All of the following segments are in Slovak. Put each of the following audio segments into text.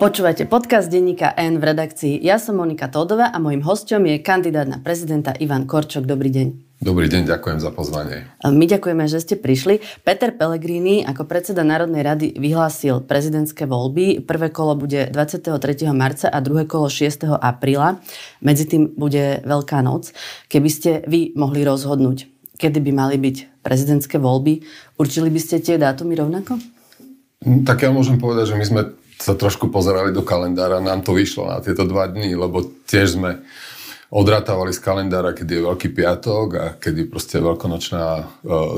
Počúvate podcast denníka N v redakcii. Ja som Monika Tódová a mojim hostom je kandidát na prezidenta Ivan Korčok. Dobrý deň. Dobrý deň, ďakujem za pozvanie. My ďakujeme, že ste prišli. Peter Pellegrini ako predseda Národnej rady vyhlásil prezidentské voľby. Prvé kolo bude 23. marca a druhé kolo 6. apríla. Medzi tým bude Veľká noc. Keby ste vy mohli rozhodnúť, kedy by mali byť prezidentské voľby, určili by ste tie dátumy rovnako? Tak ja môžem povedať, že my sme sa trošku pozerali do kalendára, nám to vyšlo na tieto dva dní, lebo tiež sme odratávali z kalendára, kedy je Veľký piatok a kedy proste je veľkonočná e,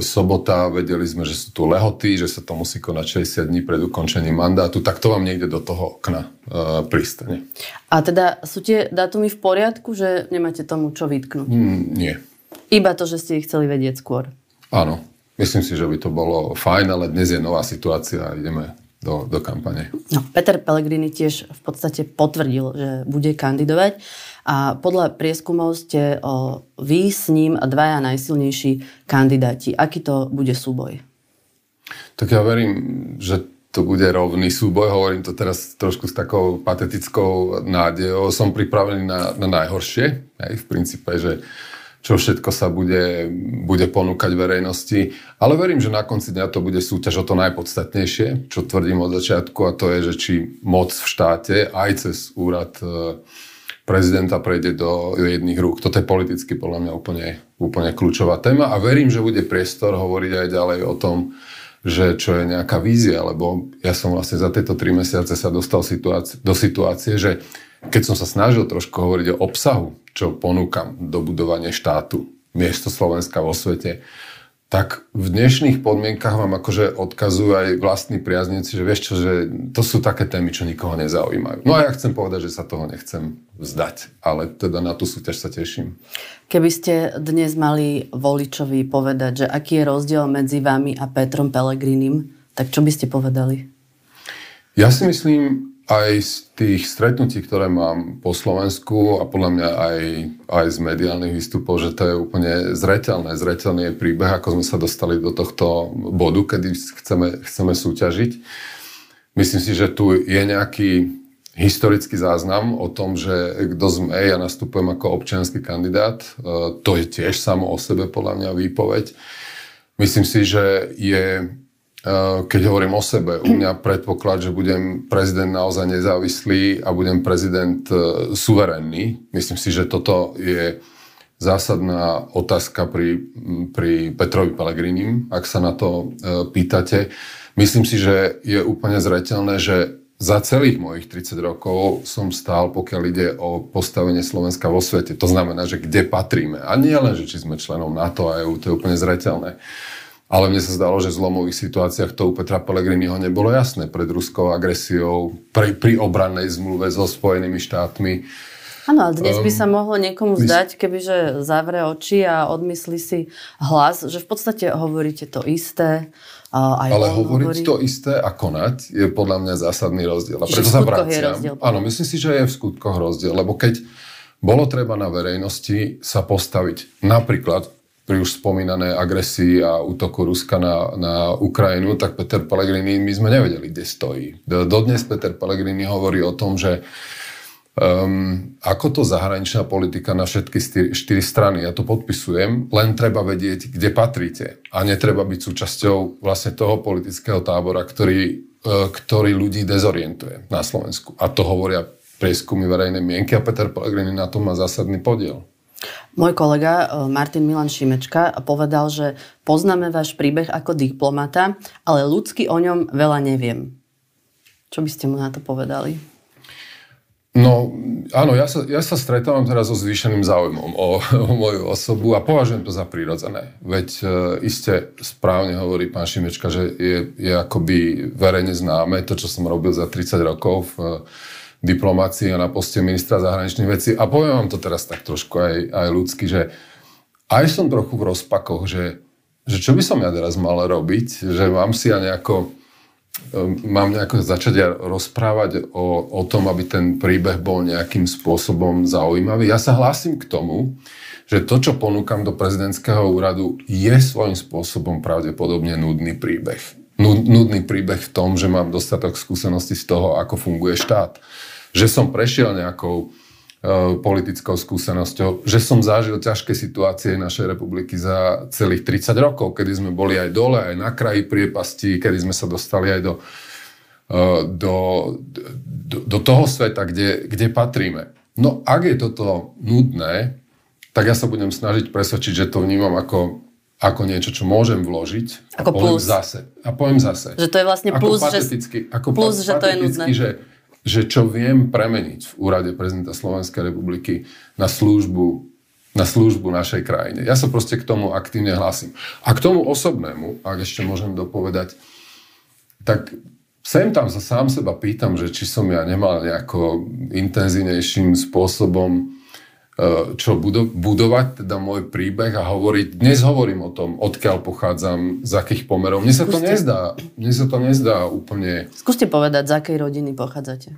sobota. Vedeli sme, že sú tu lehoty, že sa to musí konať 60 dní pred ukončením mandátu. Tak to vám niekde do toho okna e, pristane. A teda sú tie dátumy v poriadku, že nemáte tomu čo vytknúť? Mm, nie. Iba to, že ste ich chceli vedieť skôr? Áno. Myslím si, že by to bolo fajn, ale dnes je nová situácia a ideme do, do kampane. No, Peter Pellegrini tiež v podstate potvrdil, že bude kandidovať a podľa prieskumov ste o, vy s ním dvaja najsilnejší kandidáti. Aký to bude súboj? Tak ja verím, že to bude rovný súboj. Hovorím to teraz trošku s takou patetickou nádejou. Som pripravený na, na najhoršie. Hej, v princípe, že čo všetko sa bude, bude ponúkať verejnosti. Ale verím, že na konci dňa to bude súťaž o to najpodstatnejšie, čo tvrdím od začiatku, a to je, že či moc v štáte aj cez úrad e, prezidenta prejde do jedných rúk. Toto je politicky podľa mňa úplne, úplne kľúčová téma a verím, že bude priestor hovoriť aj ďalej o tom, že čo je nejaká vízia, lebo ja som vlastne za tieto tri mesiace sa dostal situácie, do situácie, že keď som sa snažil trošku hovoriť o obsahu, čo ponúkam do budovania štátu, miesto Slovenska vo svete, tak v dnešných podmienkach vám akože odkazujú aj vlastní priaznici, že vieš čo, že to sú také témy, čo nikoho nezaujímajú. No a ja chcem povedať, že sa toho nechcem vzdať, ale teda na tú súťaž sa teším. Keby ste dnes mali voličovi povedať, že aký je rozdiel medzi vami a Petrom Pelegrinim, tak čo by ste povedali? Ja si myslím, aj z tých stretnutí, ktoré mám po Slovensku a podľa mňa aj, aj z mediálnych výstupov, že to je úplne zreteľné. Zreteľný je príbeh, ako sme sa dostali do tohto bodu, kedy chceme, chceme súťažiť. Myslím si, že tu je nejaký historický záznam o tom, že kto sme, ja nastupujem ako občianský kandidát. E, to je tiež samo o sebe podľa mňa výpoveď. Myslím si, že je keď hovorím o sebe, u mňa predpoklad, že budem prezident naozaj nezávislý a budem prezident eh, suverénny. Myslím si, že toto je zásadná otázka pri, pri Petrovi Pelegrinim, ak sa na to eh, pýtate. Myslím si, že je úplne zretelné, že za celých mojich 30 rokov som stál, pokiaľ ide o postavenie Slovenska vo svete. To znamená, že kde patríme. A nie len, že či sme členom NATO a EU, to je úplne zretelné. Ale mne sa zdalo, že v zlomových situáciách to u Petra Pellegriniho nebolo jasné pred ruskou agresiou, pri, pri obrannej zmluve so Spojenými štátmi. Áno, ale dnes by sa mohlo niekomu zdať, kebyže zavre oči a odmyslí si hlas, že v podstate hovoríte to isté. Aj ale hovoriť hovorí... to isté a konať je podľa mňa zásadný rozdiel. A preto sa vraciam. Áno, myslím si, že je v skutkoch rozdiel, lebo keď bolo treba na verejnosti sa postaviť napríklad pri už spomínanej agresii a útoku Ruska na, na Ukrajinu, tak Peter Pellegrini, my sme nevedeli, kde stojí. Dodnes Peter Pellegrini hovorí o tom, že um, ako to zahraničná politika na všetky štyri strany, ja to podpisujem, len treba vedieť, kde patríte. A netreba byť súčasťou vlastne toho politického tábora, ktorý, uh, ktorý ľudí dezorientuje na Slovensku. A to hovoria prieskumy verejnej mienky a Peter Pellegrini na tom má zásadný podiel. Môj kolega e, Martin Milan Šimečka povedal, že poznáme váš príbeh ako diplomata, ale ľudsky o ňom veľa neviem. Čo by ste mu na to povedali? No, áno, ja sa, ja sa stretávam teraz so zvýšeným záujmom o, o moju osobu a považujem to za prírodzené. Veď e, iste správne hovorí pán Šimečka, že je, je akoby verejne známe to, čo som robil za 30 rokov v, diplomácii a na poste ministra zahraničných vecí. A poviem vám to teraz tak trošku aj, aj ľudsky, že aj som trochu v rozpakoch, že, že čo by som ja teraz mal robiť, že mám si ja nejako mám nejako začať ja rozprávať o, o tom, aby ten príbeh bol nejakým spôsobom zaujímavý. Ja sa hlásim k tomu, že to, čo ponúkam do prezidentského úradu, je svojím spôsobom pravdepodobne nudný príbeh. nudný príbeh v tom, že mám dostatok skúseností z toho, ako funguje štát. Že som prešiel nejakou uh, politickou skúsenosťou, že som zažil ťažké situácie našej republiky za celých 30 rokov, kedy sme boli aj dole, aj na kraji priepasti, kedy sme sa dostali aj do, uh, do, do, do toho sveta, kde, kde patríme. No ak je toto nudné, tak ja sa budem snažiť presvedčiť, že to vnímam ako ako niečo, čo môžem vložiť ako a poviem plus. zase. A poviem zase. Že to je vlastne plus, ako že, ako plus, že to je nudné. Že, že čo viem premeniť v úrade prezidenta Slovenskej republiky na službu na službu našej krajine. Ja sa proste k tomu aktívne hlasím. A k tomu osobnému, ak ešte môžem dopovedať, tak sem tam sa sám seba pýtam, že či som ja nemal nejako intenzívnejším spôsobom E, čo budovať teda môj príbeh a hovoriť. Dnes hovorím o tom, odkiaľ pochádzam, z akých pomerov. Mne sa Skúste. to nezdá, mne sa to nezdá úplne... Skúste povedať, z akej rodiny pochádzate.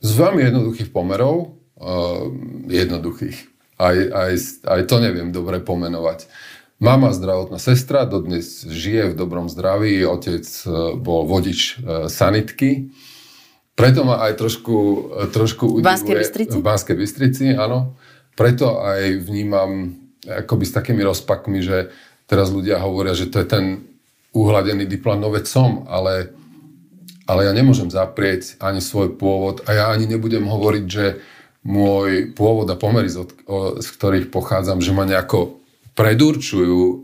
Z veľmi jednoduchých pomerov, uh, jednoduchých. Aj, aj, aj to neviem dobre pomenovať. Mama zdravotná sestra, dodnes žije v dobrom zdraví, otec uh, bol vodič sanitky, preto ma aj trošku, trošku udivuje... V Banskej Bystrici? V Banskej Bystrici, áno. Preto aj vnímam akoby s takými rozpakmi, že teraz ľudia hovoria, že to je ten uhladený diplom, no veď som, ale, ale ja nemôžem zaprieť ani svoj pôvod a ja ani nebudem hovoriť, že môj pôvod a pomery, z, z ktorých pochádzam, že ma nejako predurčujú e,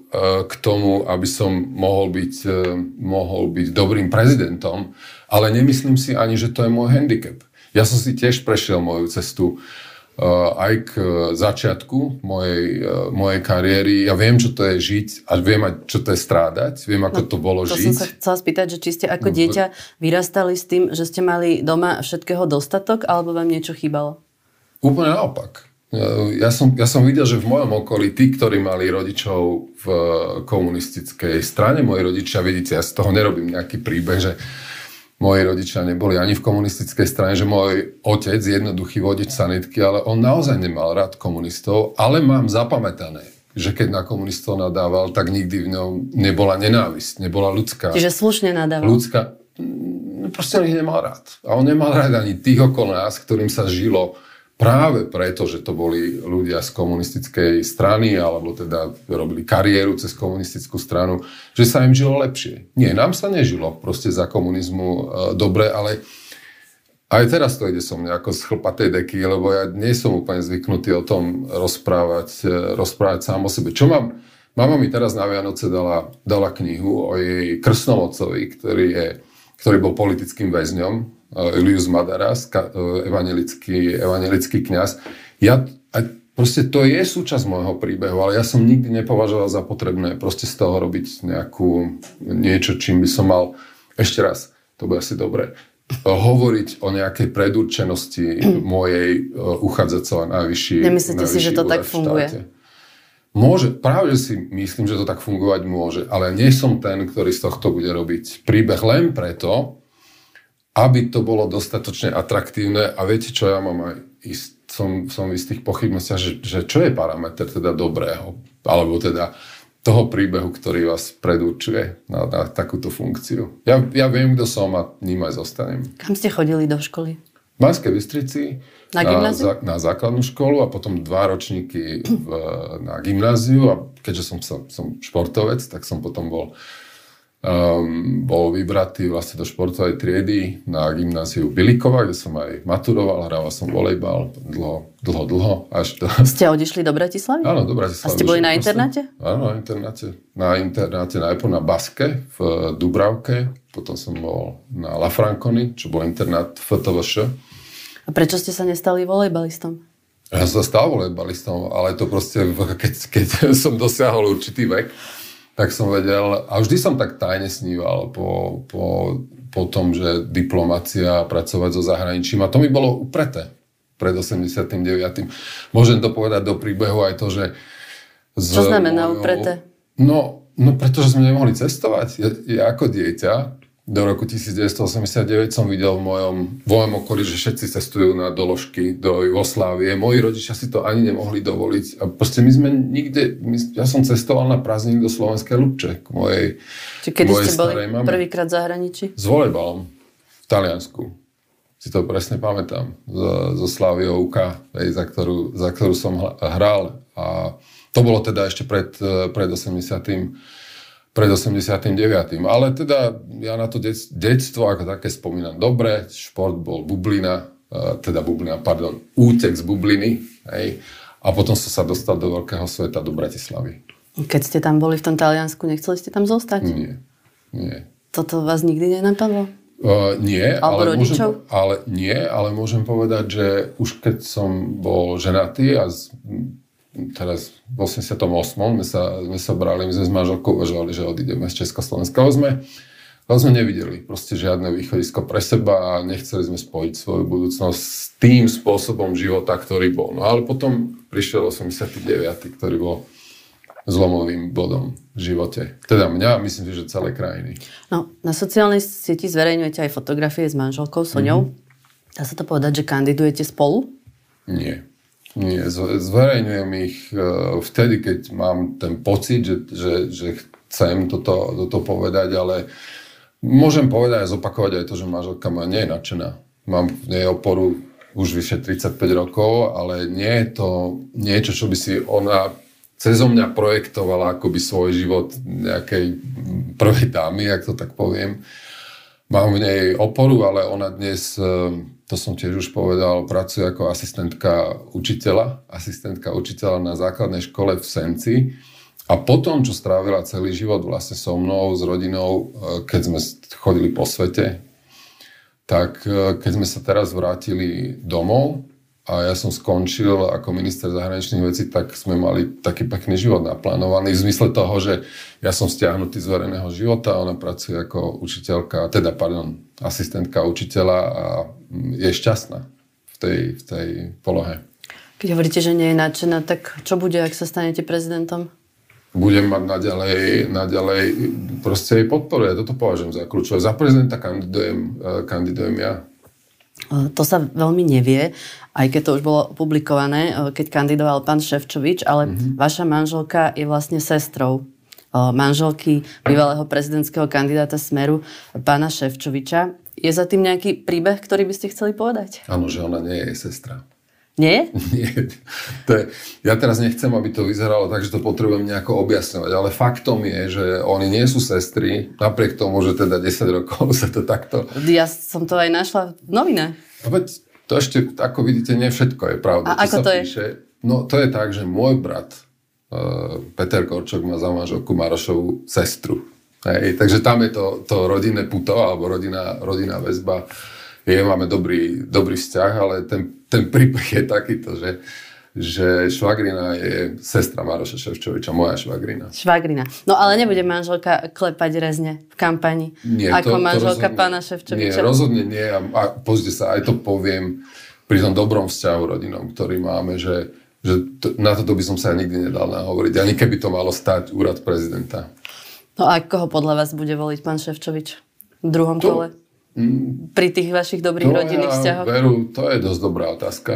k tomu, aby som mohol byť, e, mohol byť dobrým prezidentom, ale nemyslím si ani, že to je môj handicap. Ja som si tiež prešiel moju cestu e, aj k začiatku mojej, mojej kariéry. Ja viem, čo to je žiť a viem čo to je strádať. Viem, ako no, to bolo to žiť. som sa chcela spýtať, že či ste ako no, dieťa vyrastali s tým, že ste mali doma všetkého dostatok, alebo vám niečo chýbalo? Úplne naopak. Ja som, ja som videl, že v mojom okolí tí, ktorí mali rodičov v komunistickej strane, moji rodičia, vidíte, ja z toho nerobím nejaký príbeh, že moji rodičia neboli ani v komunistickej strane, že môj otec, jednoduchý vodič sanitky, ale on naozaj nemal rád komunistov, ale mám zapamätané, že keď na komunistov nadával, tak nikdy v ňom nebola nenávisť, nebola ľudská. Čiže slušne nadával. Ľudská, no proste on ich nemal rád. A on nemal rád ani tých okolo nás, ktorým sa žilo práve preto, že to boli ľudia z komunistickej strany, alebo teda robili kariéru cez komunistickú stranu, že sa im žilo lepšie. Nie, nám sa nežilo proste za komunizmu e, dobre, ale aj teraz to ide som nejako z chlpatej deky, lebo ja nie som úplne zvyknutý o tom rozprávať, e, rozprávať sám o sebe. Čo mám? Mama mi teraz na Vianoce dala, dala knihu o jej krstnom otcovi, ktorý, je, ktorý bol politickým väzňom Ilius Madaras, evangelický, evangelický kniaz. Ja, a proste to je súčasť môjho príbehu, ale ja som nikdy nepovažoval za potrebné proste z toho robiť nejakú, niečo, čím by som mal, ešte raz, to bude asi dobre, hovoriť o nejakej predurčenosti mojej uh, uchádzať sa na najvyšší Nemyslíte si, že to tak funguje? Môže, práve že si myslím, že to tak fungovať môže, ale nie som ten, ktorý z tohto bude robiť príbeh len preto, aby to bolo dostatočne atraktívne a viete čo, ja mám aj ist, som, som v istých pochybnostiach, že, že čo je parameter teda dobrého, alebo teda toho príbehu, ktorý vás predurčuje na, na takúto funkciu. Ja, ja viem, kto som a ním aj zostanem. Kam ste chodili do školy? V Banskej Bystrici. Na, na, za, na základnú školu a potom dva ročníky v, na gymnáziu a keďže som, som, som športovec, tak som potom bol Um, bol vybratý vlastne do športovej triedy na gymnáziu Bilikova, kde som aj maturoval, hrával som volejbal dlho, dlho, dlho. Až to... Ste odišli do Bratislavy? Áno, do Bratislavy. A ste boli na internáte? Áno, na internáte. Na internáte najprv na Baske v Dubravke, potom som bol na Lafranconi, čo bol internát FTVŠ. A prečo ste sa nestali volejbalistom? Ja som sa stal volejbalistom, ale to proste, keď, keď som dosiahol určitý vek, tak som vedel, a vždy som tak tajne sníval po, po, po tom, že diplomácia, pracovať so zahraničím, a to mi bolo upreté pred 89. Môžem to povedať do príbehu aj to, že... Čo znamená mojou, upreté? No, no, pretože sme nemohli cestovať. Ja, ja ako dieťa do roku 1989 som videl v mojom, v mojom okolí, že všetci cestujú na doložky do Jugoslávie. Moji rodičia si to ani nemohli dovoliť. A proste my sme nikde, my, ja som cestoval na prázdniny do Slovenskej Lubče k mojej Čiže kedy ste boli prvýkrát v zahraničí? S volejbalom v Taliansku. Si to presne pamätám. So, so Slaviou UK, za ktorú, za ktorú som hral. A to bolo teda ešte pred, pred 80 pred 89. Ale teda ja na to detstvo ako také spomínam dobre. Šport bol bublina, e, teda bublina, pardon, útek z bubliny. Hej. A potom som sa dostal do veľkého sveta, do Bratislavy. Keď ste tam boli v tom Taliansku, nechceli ste tam zostať? Nie, nie. Toto vás nikdy nenapadlo? Uh, nie, ale môžem, ale nie, ale môžem povedať, že už keď som bol ženatý a z, teraz v 88. sme sa, sme sa brali, my sme s manželkou uvažovali, že odídeme z Československa, ale sme, ale sme nevideli proste žiadne východisko pre seba a nechceli sme spojiť svoju budúcnosť s tým spôsobom života, ktorý bol. No ale potom prišiel 89., ktorý bol zlomovým bodom v živote. Teda mňa, myslím si, že celé krajiny. No, na sociálnej sieti zverejňujete aj fotografie s manželkou Soňou. Mm-hmm. Dá sa to povedať, že kandidujete spolu? Nie. Nie, zverejňujem ich e, vtedy, keď mám ten pocit, že, že, že chcem toto, toto povedať, ale môžem povedať a zopakovať aj to, že manželka ma nie je nadšená. Mám v nej oporu už vyše 35 rokov, ale nie je to niečo, čo by si ona cezo mňa projektovala akoby svoj život nejakej prvej dámy, ak to tak poviem. Mám v nej oporu, ale ona dnes e, to som tiež už povedal, pracuje ako asistentka učiteľa, asistentka učiteľa na základnej škole v Senci. A potom, čo strávila celý život vlastne so mnou, s rodinou, e, keď sme chodili po svete, tak e, keď sme sa teraz vrátili domov a ja som skončil ako minister zahraničných vecí, tak sme mali taký pekný život naplánovaný v zmysle toho, že ja som stiahnutý z verejného života, ona pracuje ako učiteľka, teda pardon, asistentka učiteľa a je šťastná v tej, v tej polohe. Keď hovoríte, že nie je nadšená, tak čo bude, ak sa stanete prezidentom? Budem mať naďalej, naďalej proste jej podporu. Ja toto považujem za kľúčové. Za prezidenta kandidujem, e, kandidujem ja. E, to sa veľmi nevie, aj keď to už bolo publikované, e, keď kandidoval pán Ševčovič, ale mm-hmm. vaša manželka je vlastne sestrou manželky bývalého prezidentského kandidáta Smeru, pána Ševčoviča. Je za tým nejaký príbeh, ktorý by ste chceli povedať? Áno, že ona nie je sestra. Nie? Nie. To je, ja teraz nechcem, aby to vyzeralo tak, že to potrebujem nejako objasňovať, ale faktom je, že oni nie sú sestry, napriek tomu, že teda 10 rokov sa to takto... Ja som to aj našla v novinách. No veď to ešte, ako vidíte, nie všetko je pravda. A ako to píše. je? No to je tak, že môj brat uh, Peter Korčok má za manželku Marošovú sestru. Hej, takže tam je to, to rodinné puto alebo rodinná väzba. Je, máme dobrý, dobrý vzťah, ale ten, ten príbeh je takýto, že, že švagrina je sestra Maroša Ševčoviča, moja švagrina. Švagrina. No ale nebude manželka klepať rezne v kampani nie, ako to, manželka to rozhodne, pána Ševčoviča? Nie, rozhodne nie. A, a pozrite sa, aj to poviem pri tom dobrom vzťahu rodinom, ktorý máme, že, že to, na toto by som sa nikdy nedal nahovoriť, ani keby to malo stať úrad prezidenta. No a koho podľa vás bude voliť pán Ševčovič v druhom to, kole? Mm, Pri tých vašich dobrých to rodinných ja vzťahoch? Veru, to je dosť dobrá otázka.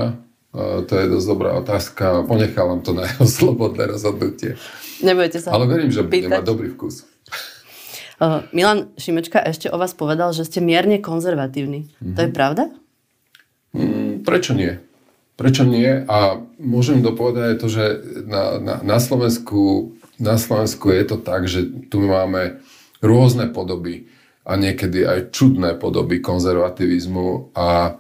Uh, to je dosť dobrá otázka. Ponechávam to na jeho slobodné rozhodnutie. Nebudete sa Ale verím, že bude mať dobrý vkus. Uh, Milan Šimečka ešte o vás povedal, že ste mierne konzervatívni. Mm-hmm. To je pravda? Mm, prečo nie? Prečo nie? A môžem dopovedať to, že na, na, na Slovensku na Slovensku je to tak, že tu máme rôzne podoby a niekedy aj čudné podoby konzervativizmu a e,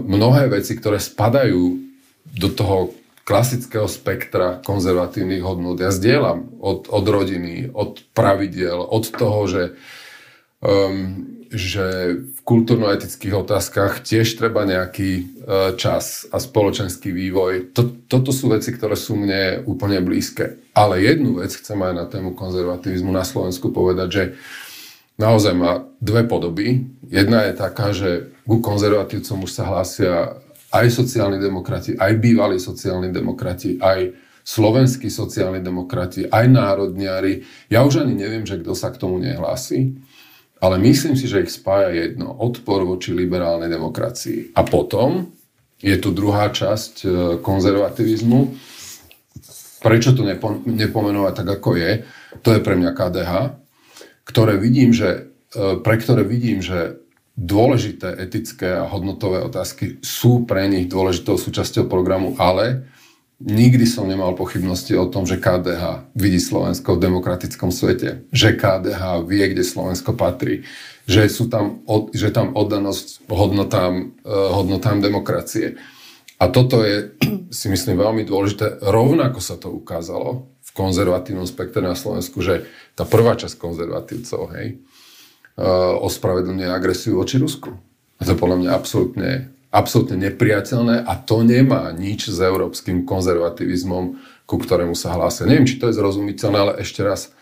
mnohé veci, ktoré spadajú do toho klasického spektra konzervatívnych hodnot. Ja zdieľam od, od rodiny, od pravidiel, od toho, že um, že v kultúrno-etických otázkach tiež treba nejaký e, čas a spoločenský vývoj. Toto sú veci, ktoré sú mne úplne blízke. Ale jednu vec chcem aj na tému konzervativizmu na Slovensku povedať, že naozaj má dve podoby. Jedna je taká, že ku konzervatívcom už sa hlásia aj sociálni demokrati, aj bývalí sociálni demokrati, aj slovenskí sociálni demokrati, aj národniari. Ja už ani neviem, že kto sa k tomu nehlási. ale myslím si, že ich spája jedno. Odpor voči liberálnej demokracii. A potom je tu druhá časť e, konzervativizmu. Prečo to nepo, nepomenovať tak, ako je? To je pre mňa KDH, ktoré vidím, že, e, pre ktoré vidím, že dôležité etické a hodnotové otázky sú pre nich dôležitou súčasťou programu, ale nikdy som nemal pochybnosti o tom, že KDH vidí Slovensko v demokratickom svete, že KDH vie, kde Slovensko patrí, že, sú tam, že tam oddanosť hodnotám, eh, hodnotám demokracie. A toto je, si myslím, veľmi dôležité. Rovnako sa to ukázalo v konzervatívnom spektre na Slovensku, že tá prvá časť konzervatívcov, hej, eh, ospravedlňuje agresiu voči Rusku. A to podľa mňa absolútne absolútne nepriateľné a to nemá nič s európskym konzervativizmom, ku ktorému sa hlásia. Neviem, či to je zrozumiteľné, ale ešte raz,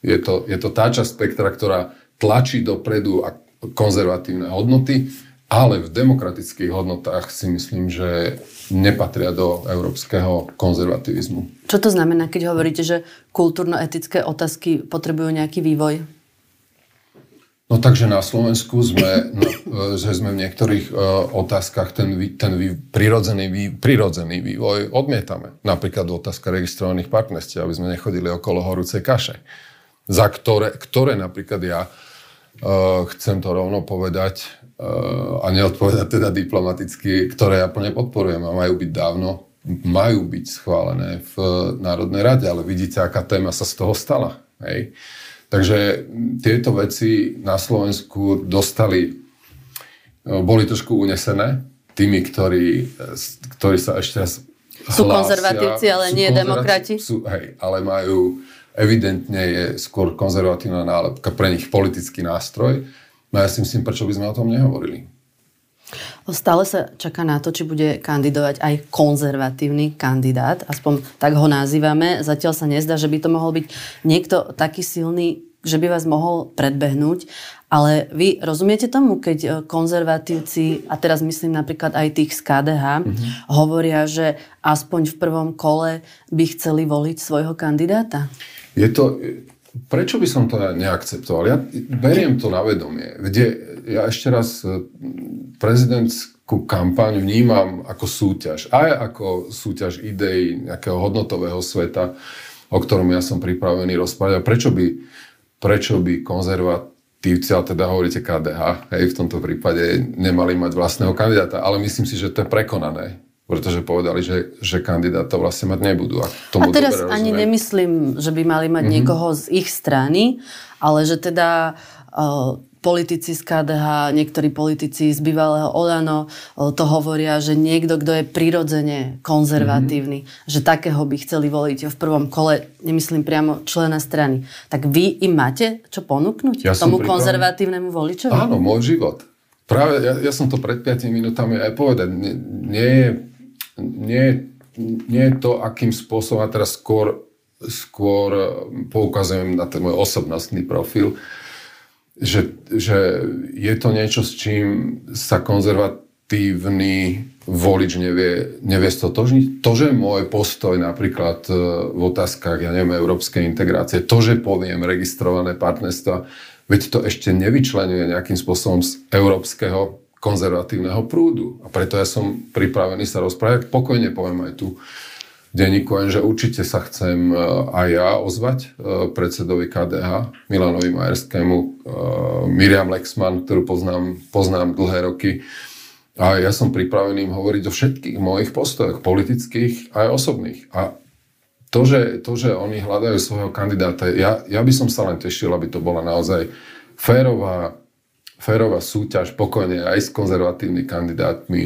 je to, je to tá časť spektra, ktorá tlačí dopredu a konzervatívne hodnoty, ale v demokratických hodnotách si myslím, že nepatria do európskeho konzervativizmu. Čo to znamená, keď hovoríte, že kultúrno-etické otázky potrebujú nejaký vývoj? No takže na Slovensku sme, no, e, že sme v niektorých uh, otázkach ten, ten vý, prirodzený, vý, prirodzený vývoj odmietame. Napríklad otázka registrovaných partnerstiev, aby sme nechodili okolo horúcej kaše. Za ktoré, ktoré napríklad ja uh, chcem to rovno povedať a neodpovedať teda diplomaticky, ktoré ja plne podporujem a majú byť dávno, majú byť schválené v Národnej rade, ale vidíte, aká téma sa z toho stala. Hej. Takže tieto veci na Slovensku dostali, boli trošku unesené tými, ktorí, ktorí sa ešte raz Sú konzervatívci, ale sú nie demokrati? Sú, hej, ale majú, evidentne je skôr konzervatívna nálepka pre nich politický nástroj. No ja si myslím, prečo by sme o tom nehovorili. Stále sa čaká na to, či bude kandidovať aj konzervatívny kandidát, aspoň tak ho nazývame. Zatiaľ sa nezdá, že by to mohol byť niekto taký silný, že by vás mohol predbehnúť. Ale vy rozumiete tomu, keď e, konzervatívci, a teraz myslím napríklad aj tých z KDH, mm-hmm. hovoria, že aspoň v prvom kole by chceli voliť svojho kandidáta? Je to, prečo by som to neakceptoval? Ja beriem to na vedomie. Kde ja ešte raz e, prezidentskú kampaň vnímam ako súťaž. Aj ako súťaž ideí nejakého hodnotového sveta, o ktorom ja som pripravený rozprávať. Prečo by, prečo by konzervatívci, ale teda hovoríte KDH, hej, v tomto prípade nemali mať vlastného kandidáta. Ale myslím si, že to je prekonané pretože povedali, že, že kandidáta vlastne mať nebudú. A, tomu a teraz ani nemyslím, že by mali mať mm-hmm. niekoho z ich strany, ale že teda uh, politici z KDH, niektorí politici z bývalého Olano uh, to hovoria, že niekto, kto je prirodzene konzervatívny, mm-hmm. že takého by chceli voliť v prvom kole, nemyslím priamo člena strany. Tak vy im máte čo ponúknuť ja tomu konzervatívnemu voličovi? Áno, môj život. Práve ja, ja som to pred 5 minútami aj povedal. Nie, nie je nie, nie je to, akým spôsobom, a teraz skôr, skôr poukazujem na ten môj osobnostný profil, že, že je to niečo, s čím sa konzervatívny volič nevie, nevie stotožniť. To, že môj postoj napríklad e, v otázkach, ja neviem, európskej integrácie, to, že poviem registrované partnerstva, veď to ešte nevyčlenuje nejakým spôsobom z európskeho konzervatívneho prúdu. A preto ja som pripravený sa rozprávať. Pokojne poviem aj tu denníku, že určite sa chcem e, aj ja ozvať e, predsedovi KDH, Milanovi Majerskému, e, Miriam Lexman, ktorú poznám, poznám dlhé roky. A ja som pripravený im hovoriť o všetkých mojich postojoch, politických aj osobných. A to že, to, že oni hľadajú svojho kandidáta, ja, ja by som sa len tešil, aby to bola naozaj férová, férová súťaž pokojne aj s konzervatívnymi kandidátmi,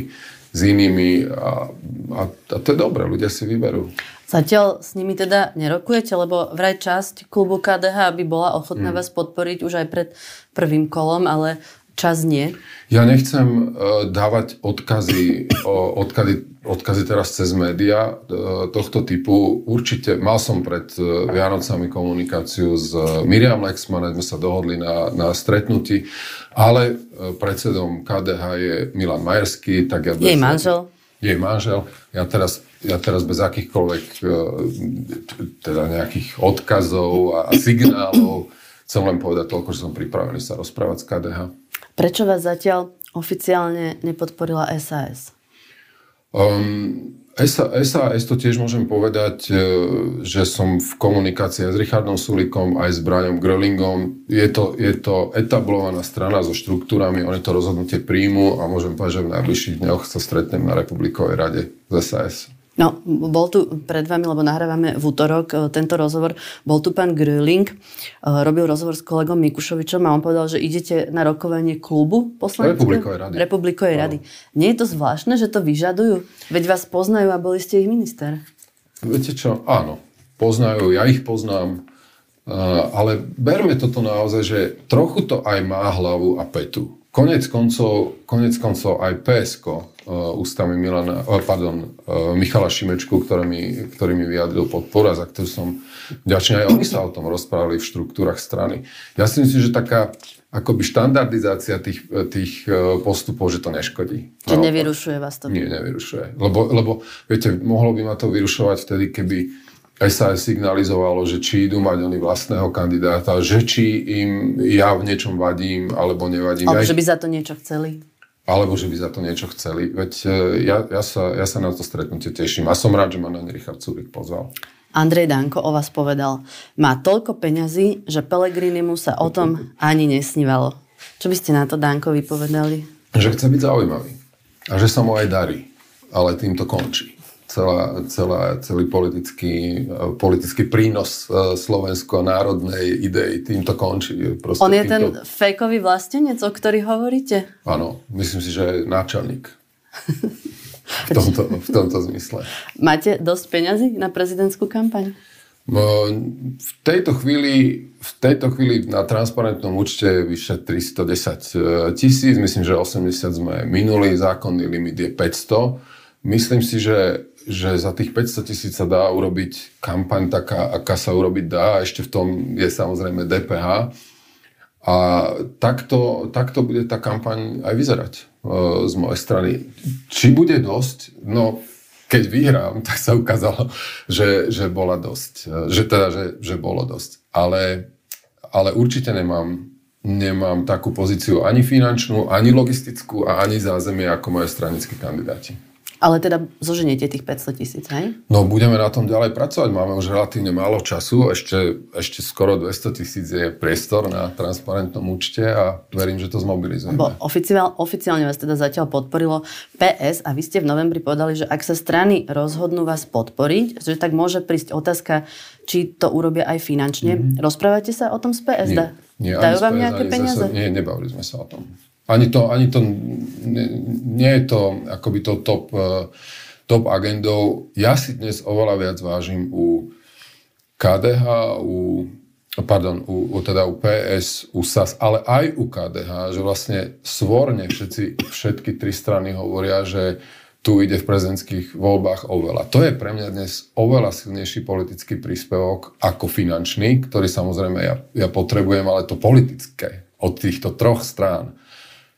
s inými a, a, a to je dobré, ľudia si vyberú. Zatiaľ s nimi teda nerokujete, lebo vraj časť klubu KDH by bola ochotná mm. vás podporiť už aj pred prvým kolom, ale čas nie? Ja nechcem uh, dávať odkazy, odkazy, odkazy teraz cez média uh, tohto typu. Určite mal som pred uh, Vianocami komunikáciu s Miriam Lexman, sme sa dohodli na, na stretnutí, ale predsedom KDH je Milan Majerský. Tak ja Jej manžel? Jej manžel. Ja teraz, ja teraz bez akýchkoľvek teda nejakých odkazov a signálov chcem len povedať toľko, že som pripravený sa rozprávať s KDH. Prečo vás zatiaľ oficiálne nepodporila SAS? Um, SAS to tiež môžem povedať, e, že som v komunikácii s Richardom Sulikom, aj s Brianom Grölingom. Je to, je to etablovaná strana so štruktúrami, oni to rozhodnutie príjmu a môžem povedať, že v najbližších dňoch sa stretnem na Republikovej rade z SAS. No, bol tu pred vami, lebo nahrávame v útorok e, tento rozhovor, bol tu pán Gröling, e, robil rozhovor s kolegom Mikušovičom a on povedal, že idete na rokovanie klubu poslaneckého? Republikovej rady. Republikovej rady. Nie je to zvláštne, že to vyžadujú? Veď vás poznajú a boli ste ich minister. Viete čo? Áno, poznajú, ja ich poznám, e, ale berme toto naozaj, že trochu to aj má hlavu a petu. Konec koncov, konec koncov aj PSK uh, ústami Milana, uh, pardon, uh, Michala Šimečku, ktorý mi, ktorý mi vyjadril podporu a za ktorú som vďačný. Aj oni sa o tom rozprávali v štruktúrach strany. Ja si myslím, že taká akoby štandardizácia tých, tých postupov, že to neškodí. Že nevyrušuje vás to? Nie, nevyrušuje. Lebo, lebo, viete, mohlo by ma to vyrušovať vtedy, keby SAS signalizovalo, že či idú mať oni vlastného kandidáta, že či im ja v niečom vadím, alebo nevadím. Alebo že by za to niečo chceli. Alebo že by za to niečo chceli. Veď e, ja, ja, sa, ja sa na to stretnutie teším a som rád, že ma na Richard Curik pozval. Andrej Danko o vás povedal, má toľko peňazí, že Pelegrini mu sa o tom ani nesnívalo. Čo by ste na to Dankovi povedali? Že chce byť zaujímavý. A že sa mu aj darí. Ale tým to končí celá, celá, celý politický, politický prínos e, slovensko-národnej idei týmto končí. Proste On je týmto... ten fejkový vlastenec, o ktorý hovoríte? Áno, myslím si, že je náčelník. v, tomto, v tomto zmysle. Máte dosť peňazí na prezidentskú kampaň? No, v tejto chvíli, v tejto chvíli na transparentnom účte je vyše 310 e, tisíc, myslím, že 80 sme minuli, zákonný limit je 500. Myslím si, že že za tých 500 tisíc sa dá urobiť kampaň taká, aká sa urobiť dá. Ešte v tom je samozrejme DPH. A takto, takto bude tá kampaň aj vyzerať e, z mojej strany. Či bude dosť? No, keď vyhrám, tak sa ukázalo, že, že bola dosť. E, že teda, že, že bolo dosť. Ale, ale určite nemám, nemám takú pozíciu ani finančnú, ani logistickú a ani zázemie ako moje stranickí kandidáti. Ale teda zoženiete tých 500 tisíc, hej? No budeme na tom ďalej pracovať. Máme už relatívne málo času. Ešte, ešte skoro 200 tisíc je priestor na transparentnom účte a verím, že to zmobilizujeme. Bo oficiál, oficiálne vás teda zatiaľ podporilo PS a vy ste v novembri povedali, že ak sa strany rozhodnú vás podporiť, že tak môže prísť otázka, či to urobia aj finančne. Mm-hmm. Rozprávate sa o tom s PS? Nie, nie, Dajú vám nejaké peniaze? Zase, nie, nebavili sme sa o tom. Ani to, ani to nie je to akoby to top, e, top agendou. Ja si dnes oveľa viac vážim u KDH, u, pardon, u, u, teda u PS, u SAS, ale aj u KDH, že vlastne svorne všetci, všetky tri strany hovoria, že tu ide v prezidentských voľbách oveľa. To je pre mňa dnes oveľa silnejší politický príspevok ako finančný, ktorý samozrejme ja, ja potrebujem, ale to politické od týchto troch strán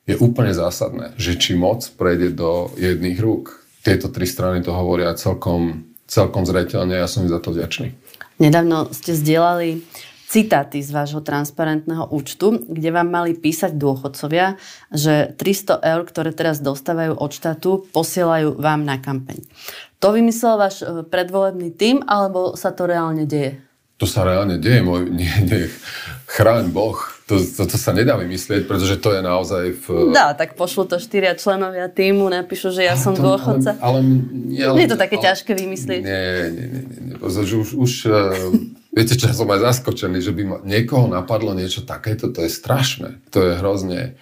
je úplne zásadné, že či moc prejde do jedných rúk. Tieto tri strany to hovoria celkom, celkom zreteľne a ja som im za to vďačný. Nedávno ste zdieľali citáty z vášho transparentného účtu, kde vám mali písať dôchodcovia, že 300 eur, ktoré teraz dostávajú od štátu, posielajú vám na kampaň. To vymyslel váš e, predvolebný tým, alebo sa to reálne deje? To sa reálne deje, môj, nie, nie, chráň Boh to, to, to sa nedá vymyslieť, pretože to je naozaj v... Dá, tak pošlu to štyria členovia týmu, napíšu, že ja som to, dôchodca. Ale, ale, nie, ale, nie je to také ale, ťažké vymyslieť. Nie, nie, nie. nie, nie. Už, už uh, viete, čo som aj zaskočený, že by ma, niekoho napadlo niečo takéto, to je strašné. To je hrozne...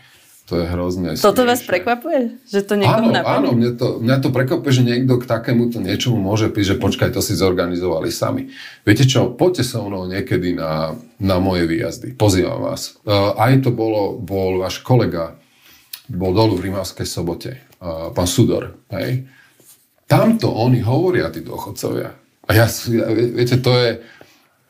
To je hrozne Toto vás prekvapuje? Že to niekoho áno, napadne? Áno, mňa to, mňa to prekvapuje, že niekto k takémuto niečomu môže prísť, že počkaj, to si zorganizovali sami. Viete čo, poďte so mnou niekedy na, na moje výjazdy. Pozývam vás. Uh, aj to bolo, bol váš kolega, bol dolu v Rimavskej sobote, uh, pán Sudor. Hej. Tamto oni hovoria, tí dôchodcovia. A ja, viete, to je,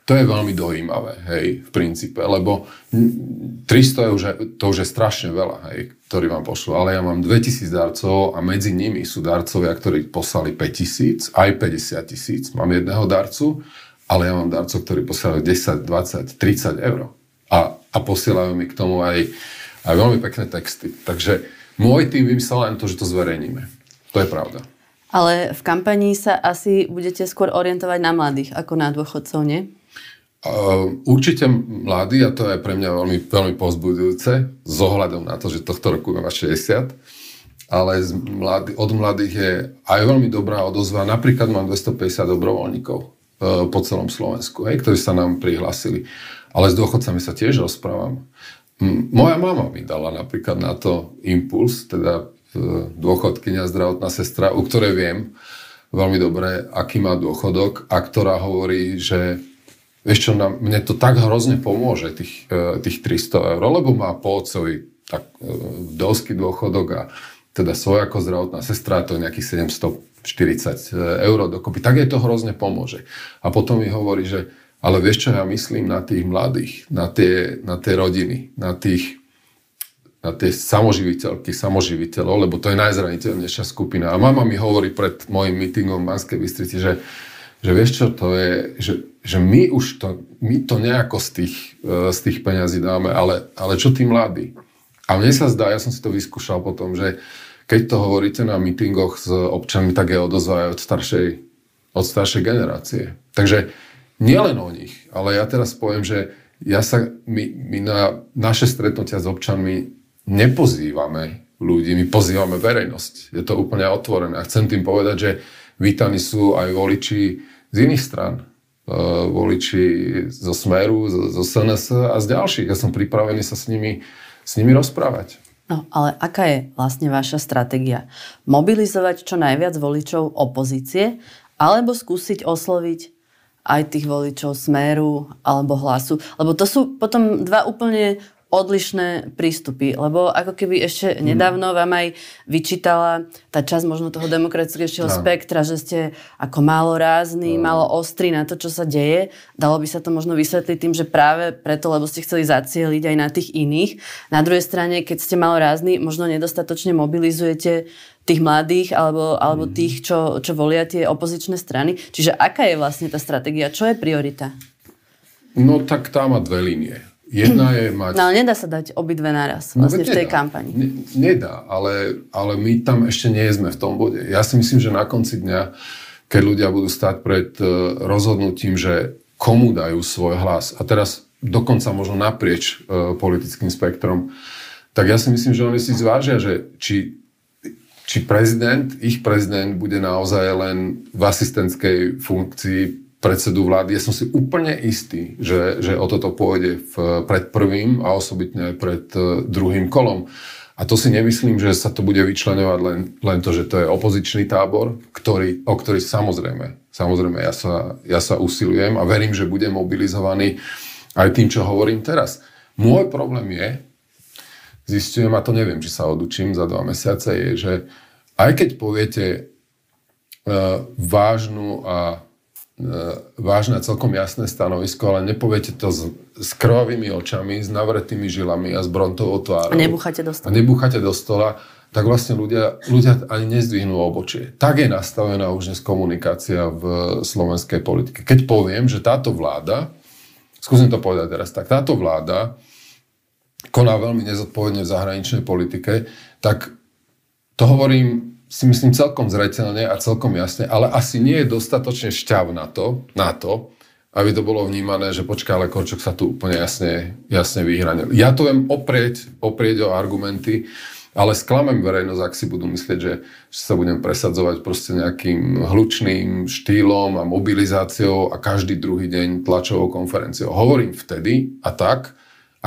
to je veľmi dojímavé, hej, v princípe, lebo 300 je už, to už je strašne veľa, hej, ktorí vám pošlú, ale ja mám 2000 darcov a medzi nimi sú darcovia, ktorí poslali 5000, aj 50 tisíc, mám jedného darcu, ale ja mám darcov, ktorí poslali 10, 20, 30 eur. A, a posielajú mi k tomu aj, aj veľmi pekné texty. Takže môj tým vymyslel len to, že to zverejníme. To je pravda. Ale v kampanii sa asi budete skôr orientovať na mladých ako na dôchodcov, nie? Uh, určite mladí, a to je pre mňa veľmi, veľmi pozbudujúce, s ohľadom na to, že tohto roku mám 60, ale z mladý, od mladých je aj veľmi dobrá odozva. Napríklad mám 250 dobrovoľníkov uh, po celom Slovensku, hej, ktorí sa nám prihlásili. Ale s dôchodcami sa tiež rozprávam. Moja mama mi dala napríklad na to impuls, teda uh, dôchodkynia zdravotná sestra, u ktorej viem veľmi dobre, aký má dôchodok a ktorá hovorí, že Vieš čo, na, mne to tak hrozne pomôže, tých, e, tých 300 eur, lebo má po otcovi tak e, vdovský dôchodok a teda svoj ako zdravotná sestra, to je nejakých 740 e, eur dokopy, tak jej to hrozne pomôže. A potom mi hovorí, že ale vieš čo, ja myslím na tých mladých, na tie, na tie rodiny, na tých na tie samoživiteľky, samoživiteľov, lebo to je najzraniteľnejšia skupina. A mama mi hovorí pred môjim meetingom v Manskej Bystrici, že že vieš čo, to je, že, že my už to, my to nejako z tých, e, z tých peňazí dáme, ale, ale čo tí mladí? A mne sa zdá, ja som si to vyskúšal potom, že keď to hovoríte na mítingoch s občanmi, tak je odozva od staršej, od staršej generácie. Takže nielen o nich, ale ja teraz poviem, že ja sa, my, my na naše stretnutia s občanmi nepozývame ľudí, my pozývame verejnosť. Je to úplne otvorené. A chcem tým povedať, že vítaní sú aj voliči z iných stran. Uh, voliči zo Smeru, zo, zo SNS a z ďalších. Ja som pripravený sa s nimi, s nimi rozprávať. No, ale aká je vlastne vaša stratégia? Mobilizovať čo najviac voličov opozície alebo skúsiť osloviť aj tých voličov Smeru alebo Hlasu? Lebo to sú potom dva úplne odlišné prístupy, lebo ako keby ešte nedávno vám aj vyčítala tá časť možno toho demokratického no. spektra, že ste ako málo rázni, no. málo ostrí na to, čo sa deje. Dalo by sa to možno vysvetliť tým, že práve preto, lebo ste chceli zacieliť aj na tých iných. Na druhej strane, keď ste málo rázni, možno nedostatočne mobilizujete tých mladých alebo, alebo mm. tých, čo, čo volia tie opozičné strany. Čiže aká je vlastne tá stratégia? Čo je priorita? No tak tá má dve línie. Jedna je mať... No ale nedá sa dať obidve naraz no, vlastne no, v tej nedá. kampani. Ne, nedá, ale, ale my tam ešte nie sme v tom bode. Ja si myslím, že na konci dňa, keď ľudia budú stať pred e, rozhodnutím, že komu dajú svoj hlas, a teraz dokonca možno naprieč uh, politickým spektrom, tak ja si myslím, že oni si zvážia, že či, či prezident, ich prezident bude naozaj len v asistentskej funkcii predsedu vlády. Ja som si úplne istý, že, že o toto pôjde v, pred prvým a osobitne aj pred uh, druhým kolom. A to si nemyslím, že sa to bude vyčlenovať len, len to, že to je opozičný tábor, ktorý, o ktorý samozrejme, samozrejme ja sa, ja sa usilujem a verím, že bude mobilizovaný aj tým, čo hovorím teraz. Môj problém je, zistujem, a to neviem, či sa odučím za dva mesiace, je, že aj keď poviete uh, vážnu a E, vážne a celkom jasné stanovisko, ale nepoviete to s, s krvavými očami, s navretými žilami a s brontovou tvárou. A nebúchate do stola. A nebúchate do stola, tak vlastne ľudia, ľudia ani nezdvihnú obočie. Tak je nastavená už dnes komunikácia v slovenskej politike. Keď poviem, že táto vláda, skúsim to povedať teraz tak, táto vláda koná veľmi nezodpovedne v zahraničnej politike, tak to hovorím si myslím celkom zretelne a celkom jasne, ale asi nie je dostatočne šťav na to, na to, aby to bolo vnímané, že počká, ale Korčok sa tu úplne jasne, jasne vyhranil. Ja to viem oprieť, oprieť o argumenty, ale sklamem verejnosť, ak si budú myslieť, že, že sa budem presadzovať proste nejakým hlučným štýlom a mobilizáciou a každý druhý deň tlačovou konferenciou. Hovorím vtedy a tak,